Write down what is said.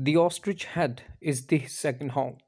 The ostrich head is the second honk.